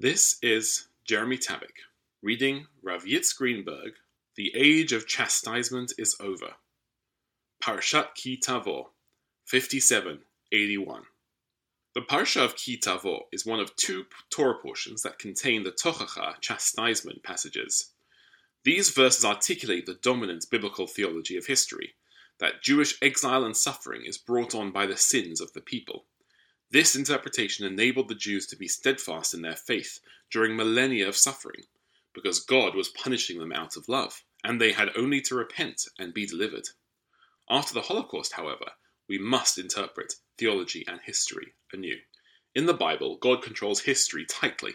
This is Jeremy Tabak reading Rav Yitz Greenberg, The Age of Chastisement is Over. Parshat Ki Tavo, 5781. The Parsha of Ki Tavo is one of two Torah portions that contain the Tochacha chastisement passages. These verses articulate the dominant biblical theology of history that Jewish exile and suffering is brought on by the sins of the people. This interpretation enabled the Jews to be steadfast in their faith during millennia of suffering, because God was punishing them out of love, and they had only to repent and be delivered. After the Holocaust, however, we must interpret theology and history anew. In the Bible, God controls history tightly.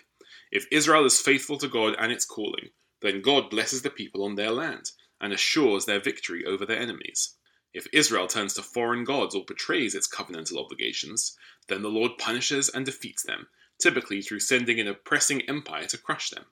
If Israel is faithful to God and its calling, then God blesses the people on their land and assures their victory over their enemies. If Israel turns to foreign gods or betrays its covenantal obligations, then the Lord punishes and defeats them, typically through sending an oppressing empire to crush them.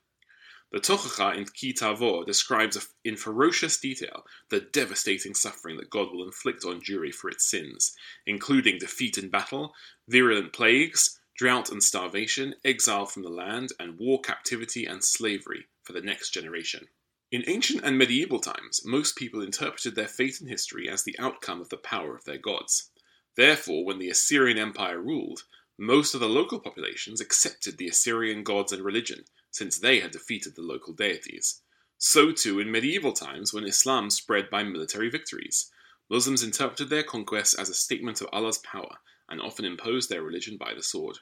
The Tochacha in Ki Tavo describes in ferocious detail the devastating suffering that God will inflict on Jewry for its sins, including defeat in battle, virulent plagues, drought and starvation, exile from the land, and war captivity and slavery for the next generation. In ancient and medieval times, most people interpreted their fate in history as the outcome of the power of their gods. Therefore, when the Assyrian Empire ruled, most of the local populations accepted the Assyrian gods and religion, since they had defeated the local deities. So too in medieval times when Islam spread by military victories. Muslims interpreted their conquests as a statement of Allah's power and often imposed their religion by the sword.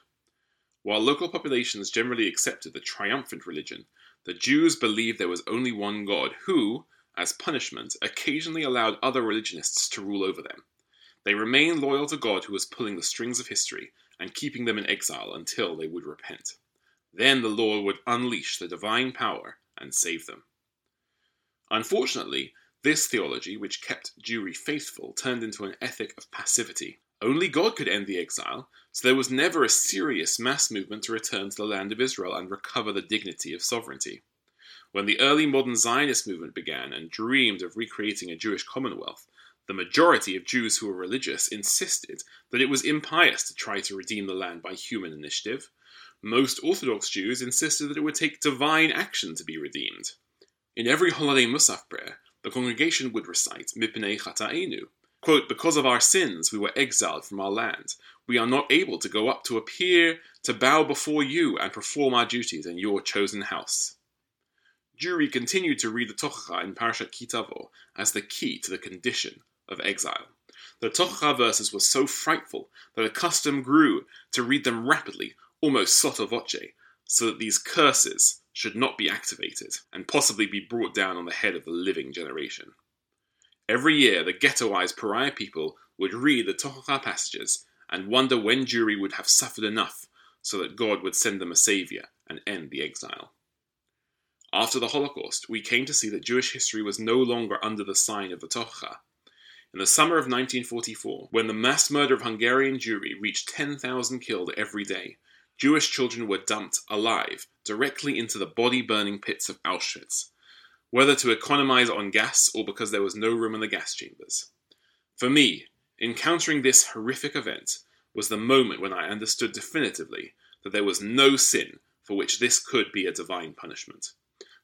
While local populations generally accepted the triumphant religion, the Jews believed there was only one God who, as punishment, occasionally allowed other religionists to rule over them. They remained loyal to God who was pulling the strings of history and keeping them in exile until they would repent. Then the Lord would unleash the divine power and save them. Unfortunately, this theology, which kept Jewry faithful, turned into an ethic of passivity. Only God could end the exile, so there was never a serious mass movement to return to the land of Israel and recover the dignity of sovereignty. When the early modern Zionist movement began and dreamed of recreating a Jewish commonwealth, the majority of Jews who were religious insisted that it was impious to try to redeem the land by human initiative. Most Orthodox Jews insisted that it would take divine action to be redeemed. In every holiday Musaf prayer, the congregation would recite Mipnei Chata'enu, Quote, because of our sins we were exiled from our land. We are not able to go up to appear, to bow before you and perform our duties in your chosen house. Jewry continued to read the Tochacha in Parashat Ki Tavo as the key to the condition of exile. The Tochacha verses were so frightful that a custom grew to read them rapidly, almost sotto voce, so that these curses should not be activated and possibly be brought down on the head of the living generation. Every year, the ghettoized pariah people would read the Tochacha passages and wonder when Jewry would have suffered enough so that God would send them a savior and end the exile. After the Holocaust, we came to see that Jewish history was no longer under the sign of the Tochacha. In the summer of 1944, when the mass murder of Hungarian Jewry reached 10,000 killed every day, Jewish children were dumped alive directly into the body burning pits of Auschwitz whether to economize on gas or because there was no room in the gas chambers. For me, encountering this horrific event was the moment when I understood definitively that there was no sin for which this could be a divine punishment.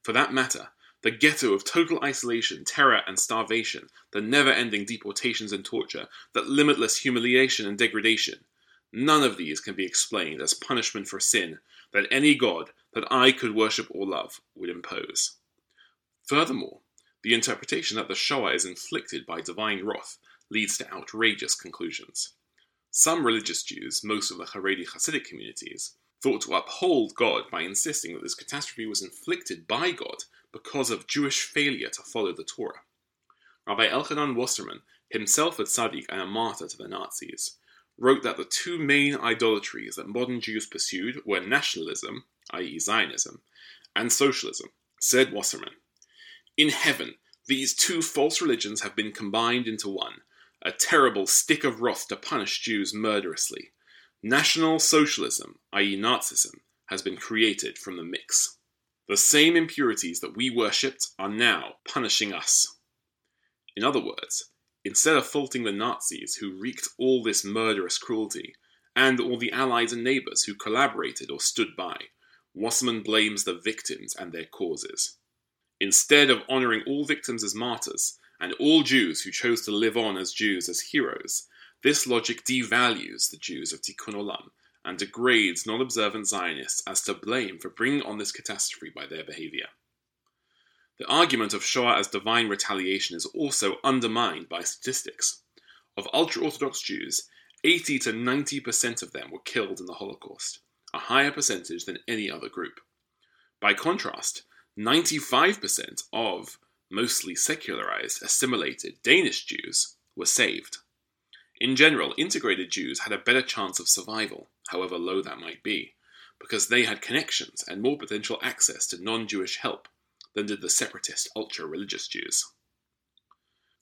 For that matter, the ghetto of total isolation, terror, and starvation, the never ending deportations and torture, that limitless humiliation and degradation, none of these can be explained as punishment for sin that any God that I could worship or love would impose. Furthermore, the interpretation that the Shoah is inflicted by divine wrath leads to outrageous conclusions. Some religious Jews, most of the Haredi Hasidic communities, thought to uphold God by insisting that this catastrophe was inflicted by God because of Jewish failure to follow the Torah. Rabbi Elchanan Wasserman, himself a tzaddik and a martyr to the Nazis, wrote that the two main idolatries that modern Jews pursued were nationalism, i.e., Zionism, and socialism. Said Wasserman, in heaven, these two false religions have been combined into one, a terrible stick of wrath to punish Jews murderously. National Socialism, i.e., Nazism, has been created from the mix. The same impurities that we worshipped are now punishing us. In other words, instead of faulting the Nazis who wreaked all this murderous cruelty, and all the allies and neighbours who collaborated or stood by, Wasserman blames the victims and their causes. Instead of honoring all victims as martyrs and all Jews who chose to live on as Jews as heroes, this logic devalues the Jews of Tikkun Olam and degrades non observant Zionists as to blame for bringing on this catastrophe by their behavior. The argument of Shoah as divine retaliation is also undermined by statistics. Of ultra Orthodox Jews, 80 to 90% of them were killed in the Holocaust, a higher percentage than any other group. By contrast, 95% of mostly secularized, assimilated Danish Jews were saved. In general, integrated Jews had a better chance of survival, however low that might be, because they had connections and more potential access to non Jewish help than did the separatist ultra religious Jews.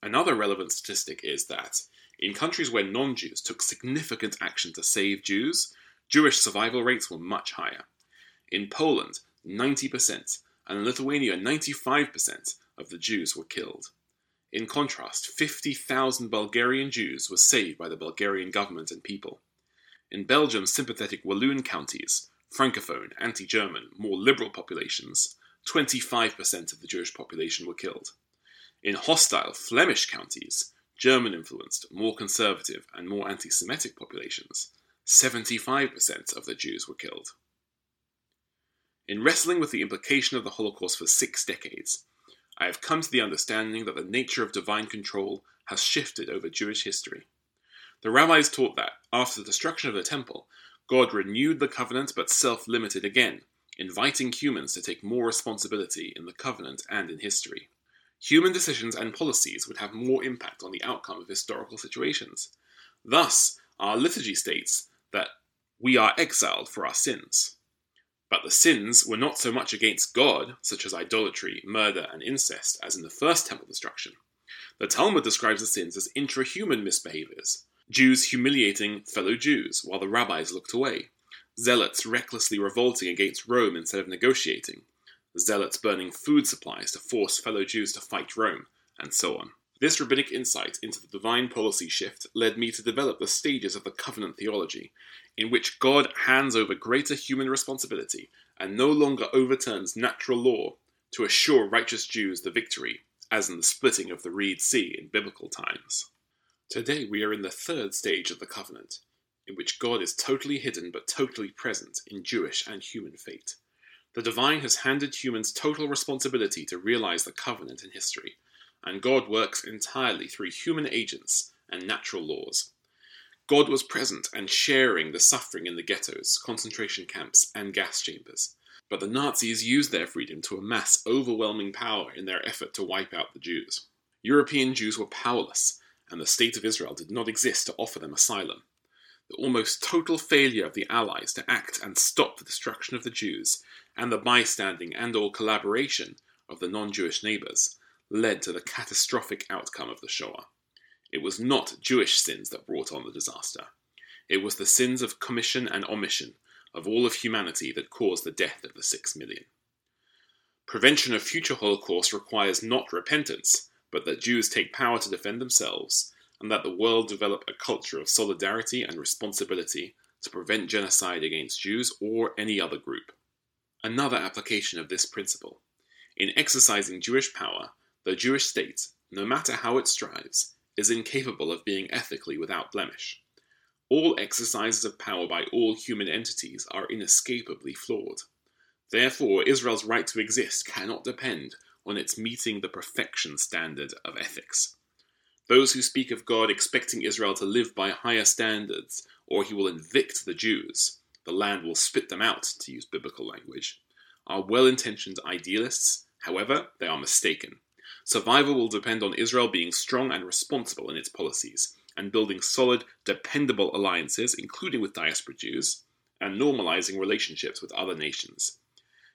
Another relevant statistic is that, in countries where non Jews took significant action to save Jews, Jewish survival rates were much higher. In Poland, 90%, and in Lithuania, 95% of the Jews were killed. In contrast, 50,000 Bulgarian Jews were saved by the Bulgarian government and people. In Belgium's sympathetic Walloon counties, francophone, anti German, more liberal populations, 25% of the Jewish population were killed. In hostile Flemish counties, German influenced, more conservative, and more anti Semitic populations, 75% of the Jews were killed. In wrestling with the implication of the Holocaust for six decades, I have come to the understanding that the nature of divine control has shifted over Jewish history. The rabbis taught that, after the destruction of the temple, God renewed the covenant but self limited again, inviting humans to take more responsibility in the covenant and in history. Human decisions and policies would have more impact on the outcome of historical situations. Thus, our liturgy states that we are exiled for our sins. But the sins were not so much against God, such as idolatry, murder, and incest, as in the first temple destruction. The Talmud describes the sins as intrahuman misbehaviors Jews humiliating fellow Jews while the rabbis looked away, zealots recklessly revolting against Rome instead of negotiating, zealots burning food supplies to force fellow Jews to fight Rome, and so on. This rabbinic insight into the divine policy shift led me to develop the stages of the covenant theology, in which God hands over greater human responsibility and no longer overturns natural law to assure righteous Jews the victory, as in the splitting of the Reed Sea in biblical times. Today we are in the third stage of the covenant, in which God is totally hidden but totally present in Jewish and human fate. The divine has handed humans total responsibility to realize the covenant in history, and God works entirely through human agents and natural laws. God was present and sharing the suffering in the ghettos, concentration camps, and gas chambers. But the Nazis used their freedom to amass overwhelming power in their effort to wipe out the Jews. European Jews were powerless, and the State of Israel did not exist to offer them asylum. The almost total failure of the Allies to act and stop the destruction of the Jews, and the bystanding and or collaboration of the non-Jewish neighbors, led to the catastrophic outcome of the Shoah. It was not Jewish sins that brought on the disaster. It was the sins of commission and omission of all of humanity that caused the death of the six million. Prevention of future Holocausts requires not repentance, but that Jews take power to defend themselves, and that the world develop a culture of solidarity and responsibility to prevent genocide against Jews or any other group. Another application of this principle. In exercising Jewish power, the Jewish state, no matter how it strives, is incapable of being ethically without blemish. All exercises of power by all human entities are inescapably flawed. Therefore, Israel's right to exist cannot depend on its meeting the perfection standard of ethics. Those who speak of God expecting Israel to live by higher standards, or he will evict the Jews, the land will spit them out, to use biblical language, are well intentioned idealists, however, they are mistaken. Survival will depend on Israel being strong and responsible in its policies, and building solid, dependable alliances, including with diaspora Jews, and normalizing relationships with other nations.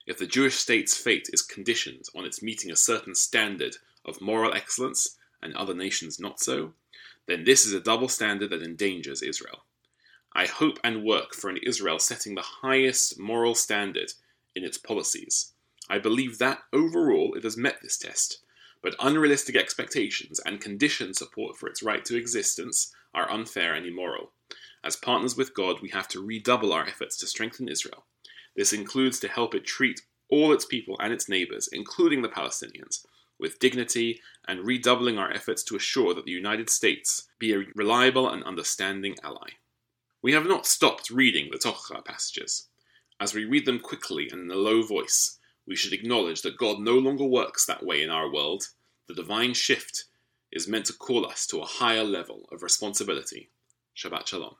If the Jewish state's fate is conditioned on its meeting a certain standard of moral excellence, and other nations not so, then this is a double standard that endangers Israel. I hope and work for an Israel setting the highest moral standard in its policies. I believe that overall it has met this test, but unrealistic expectations and conditioned support for its right to existence are unfair and immoral. As partners with God, we have to redouble our efforts to strengthen Israel. This includes to help it treat all its people and its neighbors, including the Palestinians, with dignity and redoubling our efforts to assure that the United States be a reliable and understanding ally. We have not stopped reading the Tochacha passages. As we read them quickly and in a low voice, we should acknowledge that God no longer works that way in our world. The divine shift is meant to call us to a higher level of responsibility. Shabbat Shalom.